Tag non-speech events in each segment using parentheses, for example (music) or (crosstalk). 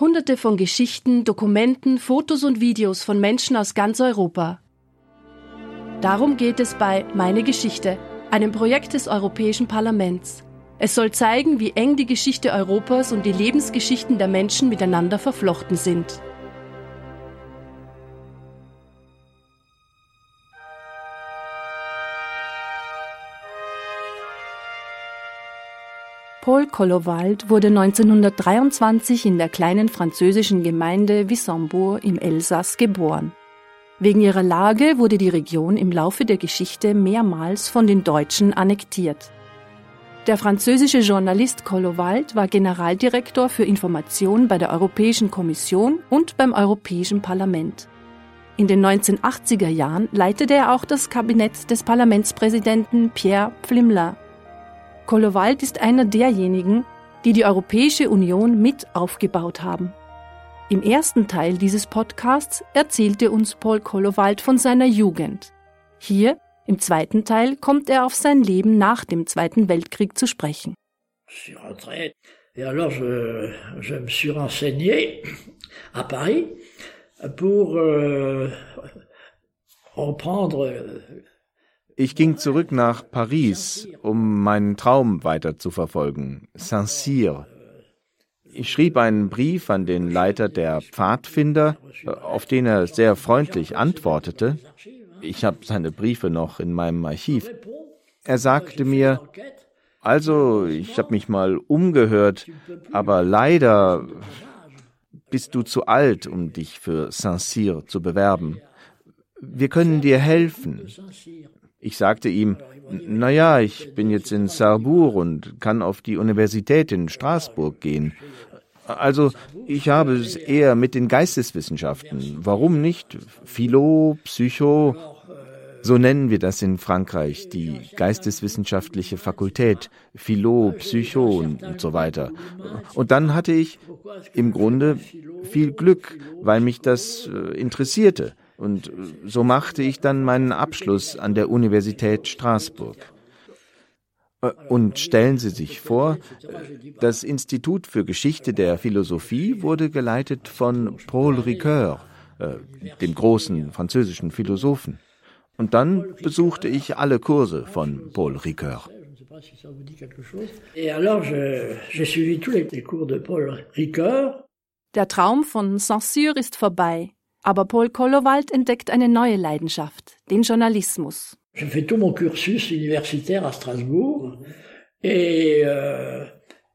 Hunderte von Geschichten, Dokumenten, Fotos und Videos von Menschen aus ganz Europa. Darum geht es bei Meine Geschichte, einem Projekt des Europäischen Parlaments. Es soll zeigen, wie eng die Geschichte Europas und die Lebensgeschichten der Menschen miteinander verflochten sind. Paul Collowald wurde 1923 in der kleinen französischen Gemeinde Wissembourg im Elsass geboren. Wegen ihrer Lage wurde die Region im Laufe der Geschichte mehrmals von den Deutschen annektiert. Der französische Journalist Collowald war Generaldirektor für Information bei der Europäischen Kommission und beim Europäischen Parlament. In den 1980er Jahren leitete er auch das Kabinett des Parlamentspräsidenten Pierre Pflimler Kollowald ist einer derjenigen, die die Europäische Union mit aufgebaut haben. Im ersten Teil dieses Podcasts erzählte uns Paul Kollowald von seiner Jugend. Hier, im zweiten Teil, kommt er auf sein Leben nach dem Zweiten Weltkrieg zu sprechen. Et alors je, je me suis renseigné à Paris pour euh, reprendre ich ging zurück nach Paris, um meinen Traum weiter zu verfolgen, Saint-Cyr. Ich schrieb einen Brief an den Leiter der Pfadfinder, auf den er sehr freundlich antwortete. Ich habe seine Briefe noch in meinem Archiv. Er sagte mir, also, ich habe mich mal umgehört, aber leider bist du zu alt, um dich für Saint-Cyr zu bewerben. Wir können dir helfen. Ich sagte ihm, na ja, ich bin jetzt in Sarrebourg und kann auf die Universität in Straßburg gehen. Also, ich habe es eher mit den Geisteswissenschaften. Warum nicht? Philo, Psycho, so nennen wir das in Frankreich, die geisteswissenschaftliche Fakultät, Philo, Psycho und, und, so weiter. Und dann hatte ich im Grunde viel Glück, weil mich das äh, interessierte. Und so machte ich dann meinen Abschluss an der Universität Straßburg. Und stellen Sie sich vor, das Institut für Geschichte der Philosophie wurde geleitet von Paul Ricoeur, äh, dem großen französischen Philosophen. Und dann besuchte ich alle Kurse von Paul Ricoeur. Der Traum von Saint-Cyr ist vorbei. Aber Paul Kollowald entdeckt eine neue Leidenschaft, den Journalismus. Je fais tout mon cursus universitaire à Strasbourg et euh,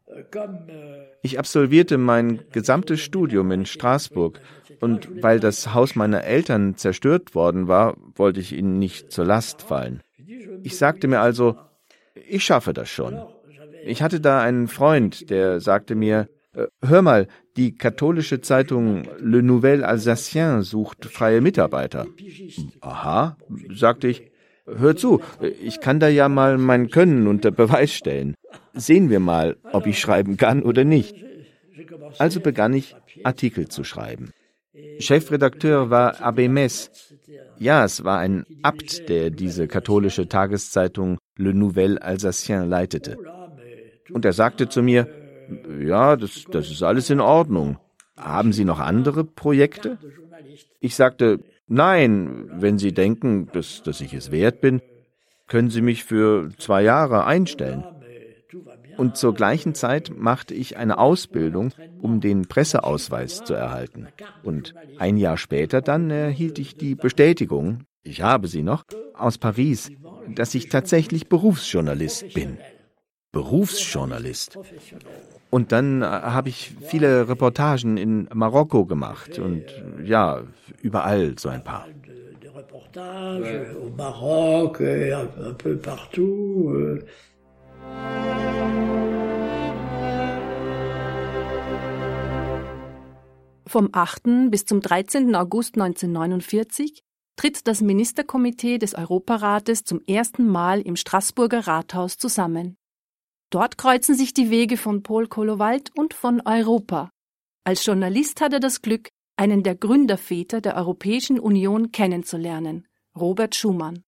euh, ich absolvierte mein gesamtes Studium in Straßburg und weil das Haus meiner Eltern zerstört worden war, wollte ich ihnen nicht zur Last fallen. Ich sagte mir also, ich schaffe das schon. Ich hatte da einen Freund, der sagte mir, äh, hör mal, die katholische Zeitung Le Nouvel Alsacien sucht freie Mitarbeiter. Aha, sagte ich. Hör zu, ich kann da ja mal mein Können unter Beweis stellen. Sehen wir mal, ob ich schreiben kann oder nicht. Also begann ich, Artikel zu schreiben. Chefredakteur war Abbé Mess. Ja, es war ein Abt, der diese katholische Tageszeitung Le Nouvel Alsacien leitete. Und er sagte zu mir, ja, das, das ist alles in Ordnung. Haben Sie noch andere Projekte? Ich sagte, nein, wenn Sie denken, dass, dass ich es wert bin, können Sie mich für zwei Jahre einstellen. Und zur gleichen Zeit machte ich eine Ausbildung, um den Presseausweis zu erhalten. Und ein Jahr später dann erhielt ich die Bestätigung, ich habe sie noch, aus Paris, dass ich tatsächlich Berufsjournalist bin. Berufsjournalist. Und dann äh, habe ich viele Reportagen in Marokko gemacht und ja, überall so ein paar. Vom 8. bis zum 13. August 1949 tritt das Ministerkomitee des Europarates zum ersten Mal im Straßburger Rathaus zusammen. Dort kreuzen sich die Wege von Paul Kollowald und von Europa. Als Journalist hat er das Glück, einen der Gründerväter der Europäischen Union kennenzulernen, Robert Schumann.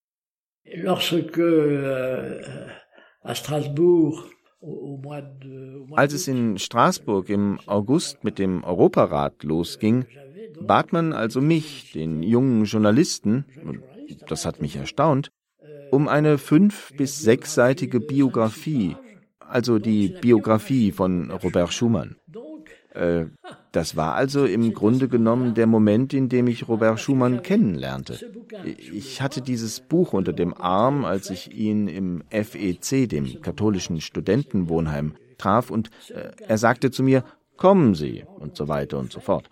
Lorsque euh, à Strasbourg Als es in Straßburg im August mit dem Europarat losging, bat man also mich, den jungen Journalisten, das hat mich erstaunt, um eine fünf- bis sechsseitige Biografie, also die Biografie von Robert Schumann. Äh, das war also im Grunde genommen der Moment, in dem ich Robert Schumann kennenlernte. Ich hatte dieses Buch unter dem Arm, als ich ihn im FEC, dem katholischen Studentenwohnheim, traf, und äh, er sagte zu mir, kommen Sie, und so weiter und so fort.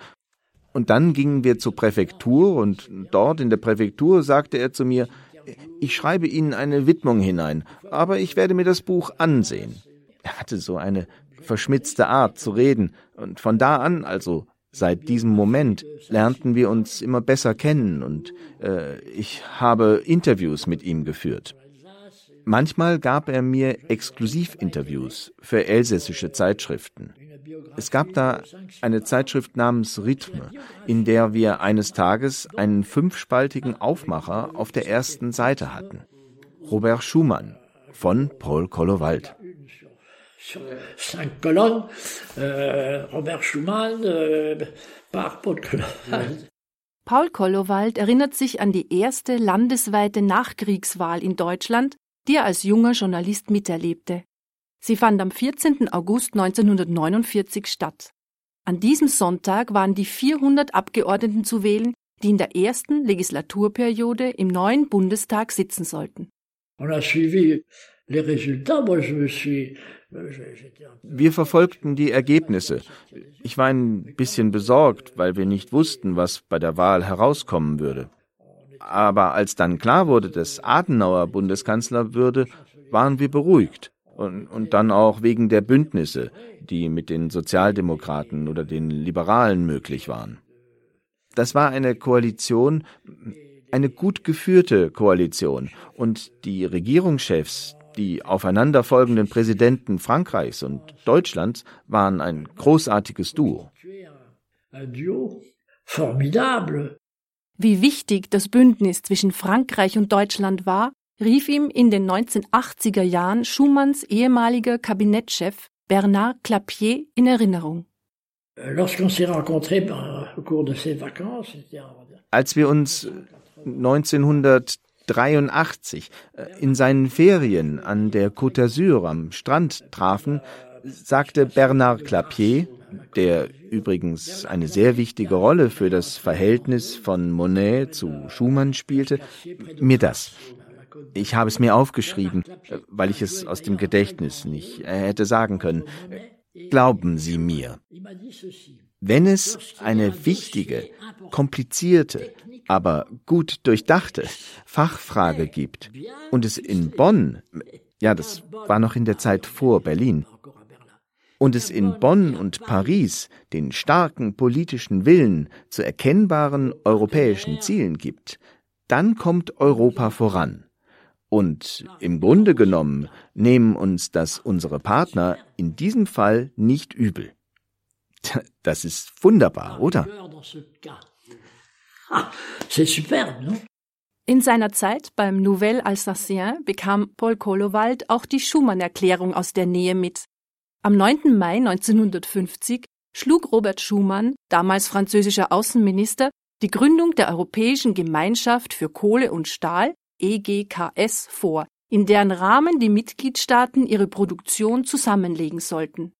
Und dann gingen wir zur Präfektur, und dort in der Präfektur sagte er zu mir, ich schreibe Ihnen eine Widmung hinein, aber ich werde mir das Buch ansehen. Er hatte so eine verschmitzte Art zu reden, und von da an, also seit diesem Moment, lernten wir uns immer besser kennen, und äh, ich habe Interviews mit ihm geführt. Manchmal gab er mir Exklusivinterviews für elsässische Zeitschriften. Es gab da eine Zeitschrift namens Rhythme, in der wir eines Tages einen fünfspaltigen Aufmacher auf der ersten Seite hatten. Robert Schumann von Paul Kollowald. Cinq colonnes, euh, Robert Schumann par Paul Kollowald. Paul Kollowald erinnert sich an die erste landesweite Nachkriegswahl in Deutschland, die er als junger Journalist miterlebte. Sie fand am 14. August 1949 statt. An diesem Sonntag waren die 400 Abgeordneten zu wählen, die in der ersten Legislaturperiode im neuen Bundestag sitzen sollten. Wir verfolgten die Ergebnisse. Ich war ein bisschen besorgt, weil wir nicht wussten, was bei der Wahl herauskommen würde. Aber als dann klar wurde, dass Adenauer Bundeskanzler würde, waren wir beruhigt. Und, und dann auch wegen der Bündnisse, die mit den Sozialdemokraten oder den Liberalen möglich waren. Das war eine Koalition, eine gut geführte Koalition. Und die Regierungschefs, die aufeinanderfolgenden Präsidenten Frankreichs und Deutschlands waren ein großartiges Duo. Wie wichtig das Bündnis zwischen Frankreich und Deutschland war, rief ihm in den 1980er Jahren Schumanns ehemaliger Kabinettschef Bernard Clapier in Erinnerung. Als wir uns 1983 äh, in seinen Ferien an der Côte d'Azur am Strand trafen, sagte Bernard Clapier, der übrigens eine sehr wichtige Rolle für das Verhältnis von Monet zu Schumann spielte, mir das. Ich habe es mir aufgeschrieben, weil ich es aus dem Gedächtnis nicht hätte sagen können. Glauben Sie mir, wenn es eine wichtige, komplizierte, aber gut durchdachte Fachfrage gibt und es in Bonn, ja, das war noch in der Zeit vor Berlin, und es in Bonn und Paris den starken politischen Willen zu erkennbaren europäischen Zielen gibt, dann kommt Europa voran. Und im Grunde genommen nehmen uns das unsere Partner in diesem Fall nicht übel. (laughs) Das ist wunderbar, oder? In seiner Zeit beim Nouvelle Alsacien bekam Paul Kollowald auch die Schumann-Erklärung aus der Nähe mit. Am 9. Mai 1950 schlug Robert Schumann, damals französischer Außenminister, die Gründung der Europäischen Gemeinschaft für Kohle und Stahl EGKS vor, in deren Rahmen die Mitgliedstaaten ihre Produktion zusammenlegen sollten.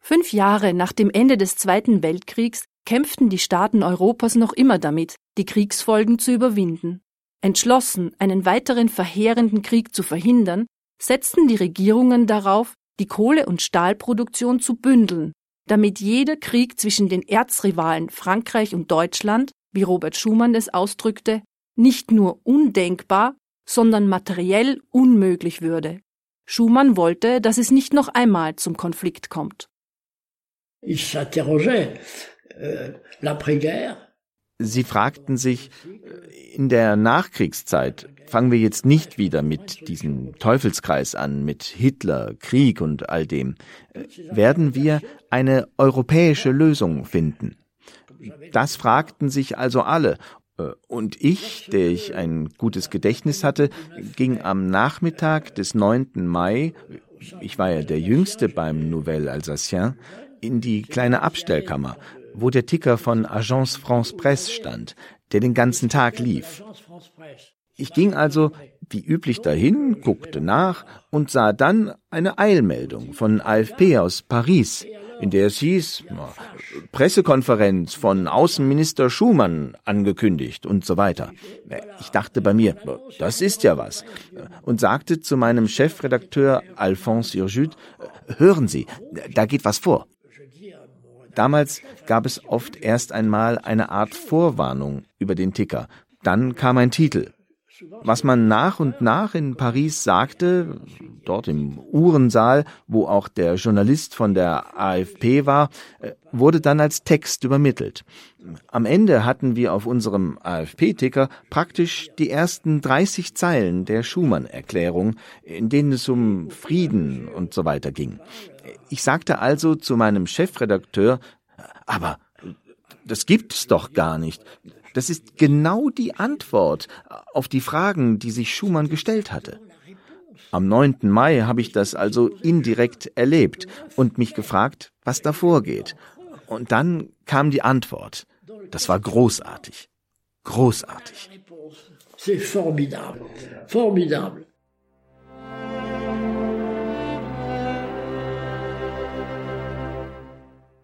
Fünf Jahre nach dem Ende des Zweiten Weltkriegs kämpften die Staaten Europas noch immer damit, die Kriegsfolgen zu überwinden. Entschlossen, einen weiteren verheerenden Krieg zu verhindern, setzten die Regierungen darauf, die Kohle- und Stahlproduktion zu bündeln, damit jeder Krieg zwischen den Erzrivalen Frankreich und Deutschland, wie Robert Schumann es ausdrückte, nicht nur undenkbar, sondern materiell unmöglich würde. Schumann wollte, dass es nicht noch einmal zum Konflikt kommt. Euh, Sie fragten sich, äh, in der Nachkriegszeit fangen wir jetzt nicht wieder mit diesem Teufelskreis an, mit Hitler, Krieg und all dem. Äh, werden wir eine europäische Lösung finden? Das fragten sich also alle äh, und ich, der ich ein gutes Gedächtnis hatte, ging am Nachmittag des 9. Mai, ich war ja der Jüngste beim Nouvelle Alsacien, in die kleine Abstellkammer, wo der Ticker von Agence France Presse stand, der den ganzen Tag lief. Ich ging also wie üblich dahin, guckte nach und sah dann eine Eilmeldung von AFP aus Paris, in der es hieß, Pressekonferenz von Außenminister Schumann angekündigt und so weiter. Ich dachte bei mir, das ist ja was, und sagte zu meinem Chefredakteur Alphonse Urjut, hören Sie, da geht was vor. Damals gab es oft erst einmal eine Art Vorwarnung über den Ticker. Dann kam ein Titel. Was man nach und nach in Paris sagte, dort im Uhrensaal, wo auch der Journalist von der AFP war, äh, wurde dann als Text übermittelt. Am Ende hatten wir auf unserem AFP-Ticker praktisch die ersten 30 Zeilen der Schumann-Erklärung, in denen es um Frieden und so weiter ging. Ich sagte also zu meinem Chefredakteur, aber das gibt es doch gar nicht. Das ist genau die Antwort auf die Fragen, die sich Schumann gestellt hatte. Am 9. Mai habe ich das also indirekt erlebt und mich gefragt, was da vorgeht. Und dann kam die Antwort. Das war großartig. Großartig. C'est formidable. Formidable.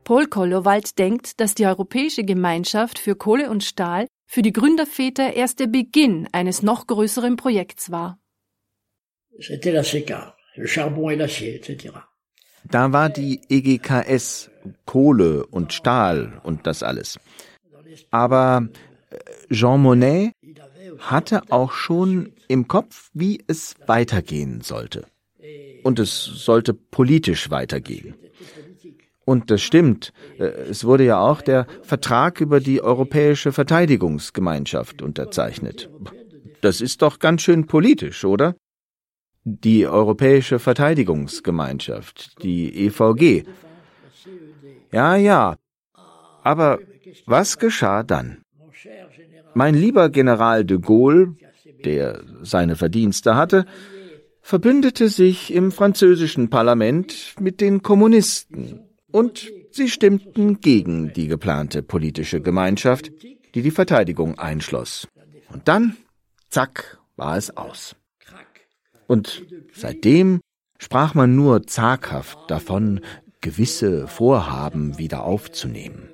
Paul Kollowald denkt, dass die Europäische Gemeinschaft für Kohle und Stahl für die Gründerväter erst der Beginn eines noch größeren Projekts war. Da war die EGKS, Kohle und Stahl und das alles. Aber äh, Jean Monnet hatte auch schon im Kopf, wie es weitergehen sollte. Und es sollte politisch weitergehen. Und das stimmt. Äh, es wurde ja auch der Vertrag über die Europäische Verteidigungsgemeinschaft unterzeichnet. Das ist doch ganz schön politisch, oder? Die Europäische Verteidigungsgemeinschaft, die EVG. Ja, ja. Aber was geschah dann? Mein lieber General de Gaulle, der seine Verdienste hatte, verbündete sich im französischen Parlament mit den Kommunisten und sie stimmten gegen die geplante politische Gemeinschaft, die die Verteidigung einschloss. Und dann, zack, war es aus. Und seitdem sprach man nur zaghaft davon, gewisse Vorhaben wieder aufzunehmen.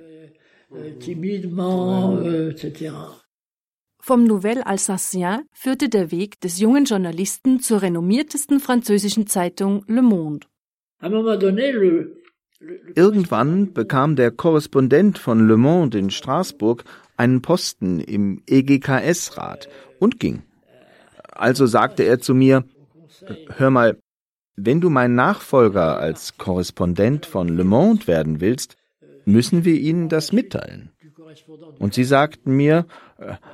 Vom Nouvelle Alsacien führte der Weg des jungen Journalisten zur renommiertesten französischen Zeitung Le Monde. Irgendwann bekam der Korrespondent von Le Monde in Straßburg einen Posten im EGKS-Rat und ging. Also sagte er zu mir, hör mal, wenn du mein Nachfolger als Korrespondent von Le Monde werden willst, müssen wir Ihnen das mitteilen. Und sie sagten mir,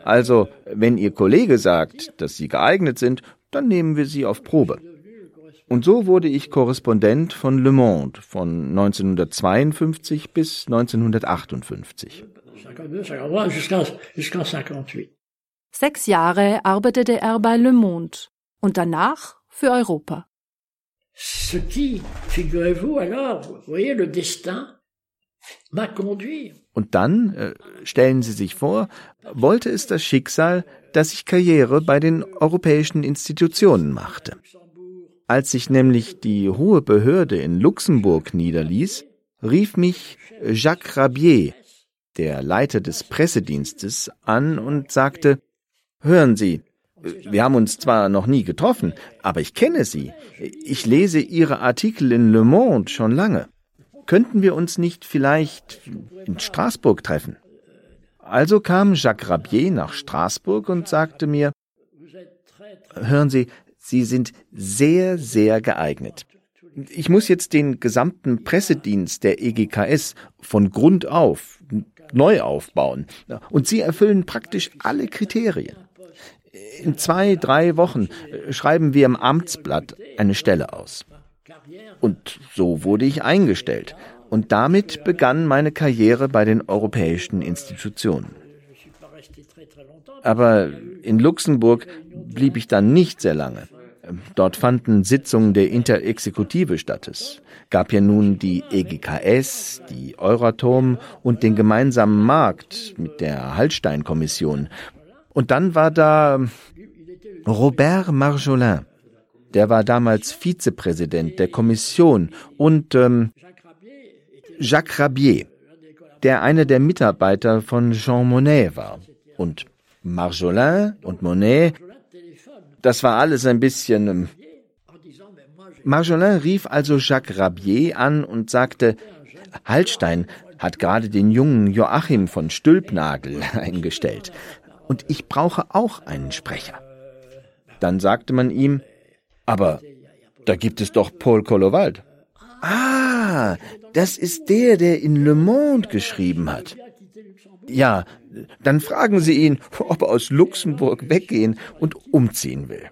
also, wenn Ihr Kollege sagt, dass Sie geeignet sind, dann nehmen wir Sie auf Probe. Und so wurde ich Korrespondent von Le Monde von 1952 bis 1958. Sechs Jahre arbeitete er bei Le Monde und danach für Europa. Und dann, äh, stellen Sie sich vor, wollte es das Schicksal, dass ich Karriere bei den europäischen Institutionen machte. Als sich nämlich die hohe Behörde in Luxemburg niederließ, rief mich Jacques Rabier, der Leiter des Pressedienstes, an und sagte, Hören Sie, wir haben uns zwar noch nie getroffen, aber ich kenne Sie. Ich lese Ihre Artikel in Le Monde schon lange. Könnten wir uns nicht vielleicht in Straßburg treffen? Also kam Jacques Rabier nach Straßburg und sagte mir, Hören Sie, Sie sind sehr, sehr geeignet. Ich muss jetzt den gesamten Pressedienst der EGKS von Grund auf neu aufbauen. Und Sie erfüllen praktisch alle Kriterien. In zwei, drei Wochen schreiben wir im Amtsblatt eine Stelle aus. Und so wurde ich eingestellt. Und damit begann meine Karriere bei den europäischen Institutionen. Aber in Luxemburg blieb ich dann nicht sehr lange Dort fanden Sitzungen der Interexekutive statt. Es gab ja nun die EGKS, die Euratom und den gemeinsamen Markt mit der Hallstein-Kommission. Und dann war da Robert Marjolin. Der war damals Vizepräsident der Kommission und ähm, Jacques Rabier, der einer der Mitarbeiter von Jean Monnet war. Und Marjolin und Monet, das war alles ein bisschen. Ähm, Marjolin rief also Jacques Rabier an und sagte, Hallstein hat gerade den jungen Joachim von Stülpnagel (laughs) eingestellt. Und ich brauche auch einen Sprecher. Dann sagte man ihm, aber da gibt es doch Paul Kollowald. Ah, das ist der, der in Le Monde geschrieben hat. Ja, dann fragen Sie ihn, ob er aus Luxemburg weggehen und umziehen will.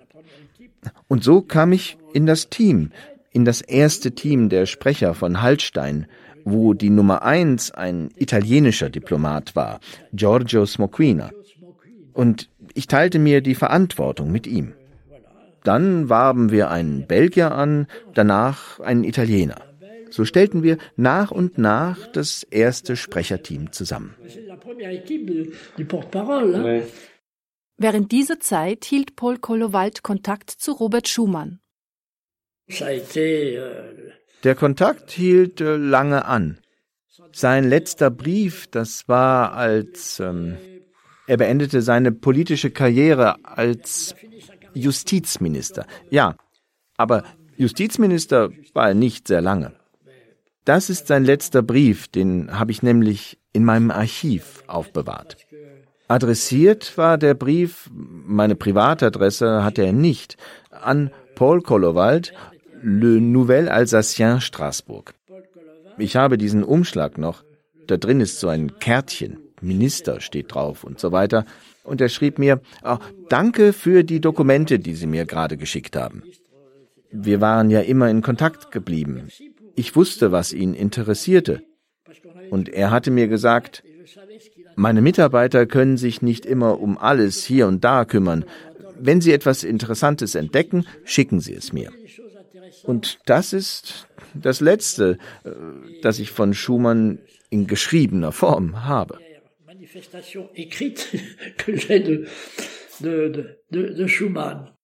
Und so kam ich in das Team, in das erste Team der Sprecher von Hallstein, wo die Nummer eins ein italienischer Diplomat war, Giorgio Smoquina. Und ich teilte mir die Verantwortung mit ihm. Dann warben wir einen Belgier an, danach einen Italiener. So stellten wir nach und nach das erste Sprecherteam zusammen. Während dieser Zeit hielt Paul Kollowald Kontakt zu Robert Schumann. Euh, Der Kontakt hielt äh, lange an. Sein letzter Brief, das war als ähm, er beendete seine politische Karriere als Justizminister. Ja, aber Justizminister war er nicht sehr lange. Das ist sein letzter Brief, den habe ich nämlich in meinem Archiv aufbewahrt. Adressiert war der Brief, meine Privatadresse hatte er nicht, an Paul Kollowald, Le Nouvel Alsacien Straßburg. Ich habe diesen Umschlag noch. Da drin ist so ein Kärtchen, Minister steht drauf und so weiter. Und er schrieb mir, oh, danke für die Dokumente, die Sie mir gerade geschickt haben. Wir waren ja immer in Kontakt geblieben. Ich wusste, was ihn interessierte. Und er hatte mir gesagt, meine Mitarbeiter können sich nicht immer um alles hier und da kümmern. Wenn sie etwas Interessantes entdecken, schicken sie es mir. Und das ist das Letzte, äh, das ich von Schumann in geschriebener Form habe. Schumann.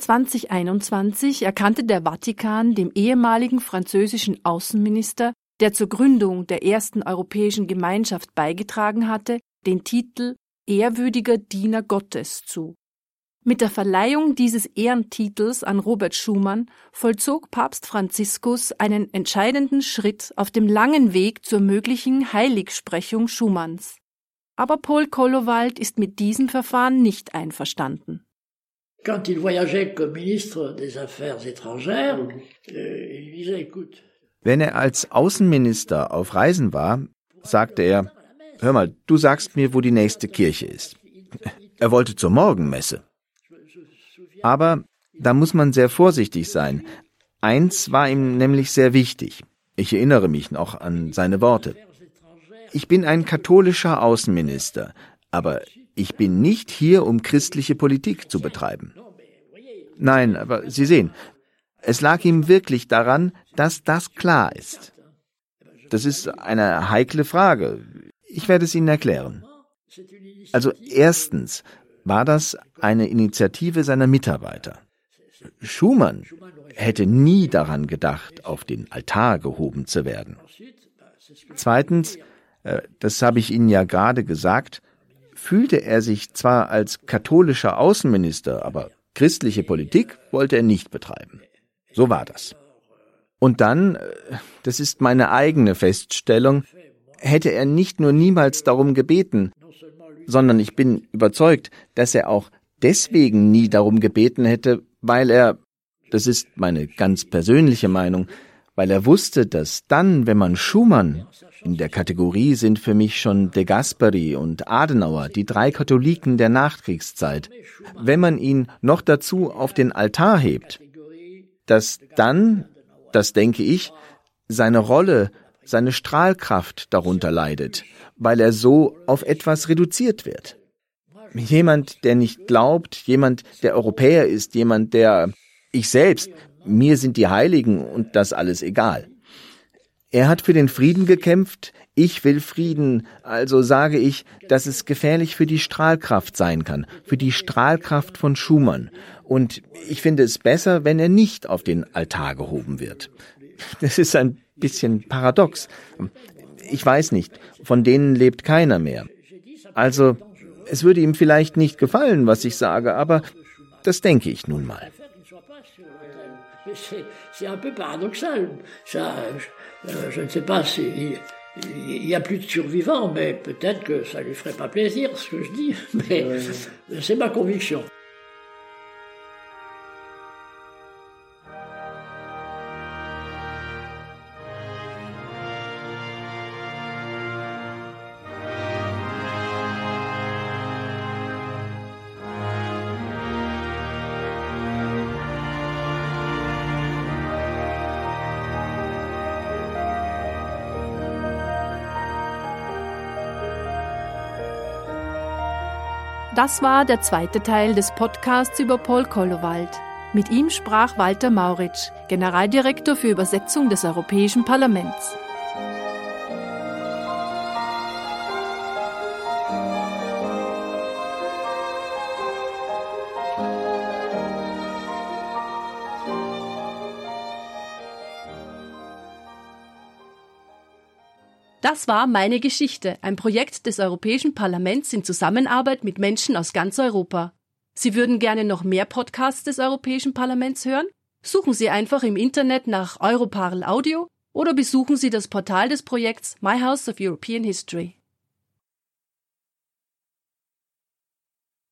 2021 erkannte der Vatikan dem ehemaligen französischen Außenminister, der zur Gründung der ersten europäischen Gemeinschaft beigetragen hatte, den Titel Ehrwürdiger Diener Gottes zu. Mit der Verleihung dieses Ehrentitels an Robert Schumann vollzog Papst Franziskus einen entscheidenden Schritt auf dem langen Weg zur möglichen Heiligsprechung Schumanns. Aber Paul Kollowald ist mit diesem Verfahren nicht einverstanden. Quand il voyageait comme ministre des Affaires étrangères, euh, il disait, écoute. Wenn er als Außenminister auf Reisen war, sagte er, hör mal, du sagst mir, wo die nächste Kirche ist. (laughs) Er wollte zur Morgenmesse. Aber da muss man sehr vorsichtig sein. Eins war ihm nämlich sehr wichtig. Ich erinnere mich noch an seine Worte. Ich bin ein katholischer Außenminister, aber ich bin nicht hier, um christliche Politik zu betreiben. Nein, aber Sie sehen, es lag ihm wirklich daran, dass das klar ist. Das ist eine heikle Frage. Ich werde es Ihnen erklären. Also erstens war das eine Initiative seiner Mitarbeiter. Schumann hätte nie daran gedacht, auf den Altar gehoben zu werden. Zweitens, äh, das habe ich Ihnen ja gerade gesagt, fühlte er sich zwar als katholischer Außenminister, aber christliche Politik wollte er nicht betreiben. So war das. Und dann, äh, das ist meine eigene Feststellung, hätte er nicht nur niemals darum gebeten, sondern ich bin überzeugt, dass er auch deswegen nie darum gebeten hätte, weil er, das ist meine ganz persönliche Meinung, weil er wusste, dass dann, wenn man Schumann in der Kategorie sind für mich schon De Gasperi und Adenauer, die drei Katholiken der Nachkriegszeit. Wenn man ihn noch dazu auf den Altar hebt, dass dann, das denke ich, seine Rolle, seine Strahlkraft darunter leidet, weil er so auf etwas reduziert wird. Jemand, der nicht glaubt, jemand, der Europäer ist, jemand, der Ich selbst, mir sind die Heiligen und das alles egal. Er hat für den Frieden gekämpft, ich will Frieden, also sage ich, dass es gefährlich für die Strahlkraft sein kann, für die Strahlkraft von Schumann. Und ich finde es besser, wenn er nicht auf den Altar gehoben wird. Das ist ein bisschen paradox. Ich weiß nicht, von denen lebt keiner mehr. Also, es würde ihm vielleicht nicht gefallen, was ich sage, aber das denke ich nun mal. C'est un peu paradoxal. Ça, euh, je ne sais pas si il y a plus de survivants, mais peut-être que ça lui ferait pas plaisir ce que je dis, (laughs) mais c'est ma conviction. Das war der zweite Teil des Podcasts über Paul Kollowald. Mit ihm sprach Walter Mauritsch, Generaldirektor für Übersetzung des Europäischen Parlaments. Das war Meine Geschichte, ein Projekt des Europäischen Parlaments in Zusammenarbeit mit Menschen aus ganz Europa. Sie würden gerne noch mehr Podcasts des Europäischen Parlaments hören? Suchen Sie einfach im Internet nach Europarl Audio oder besuchen Sie das Portal des Projekts My House of European History.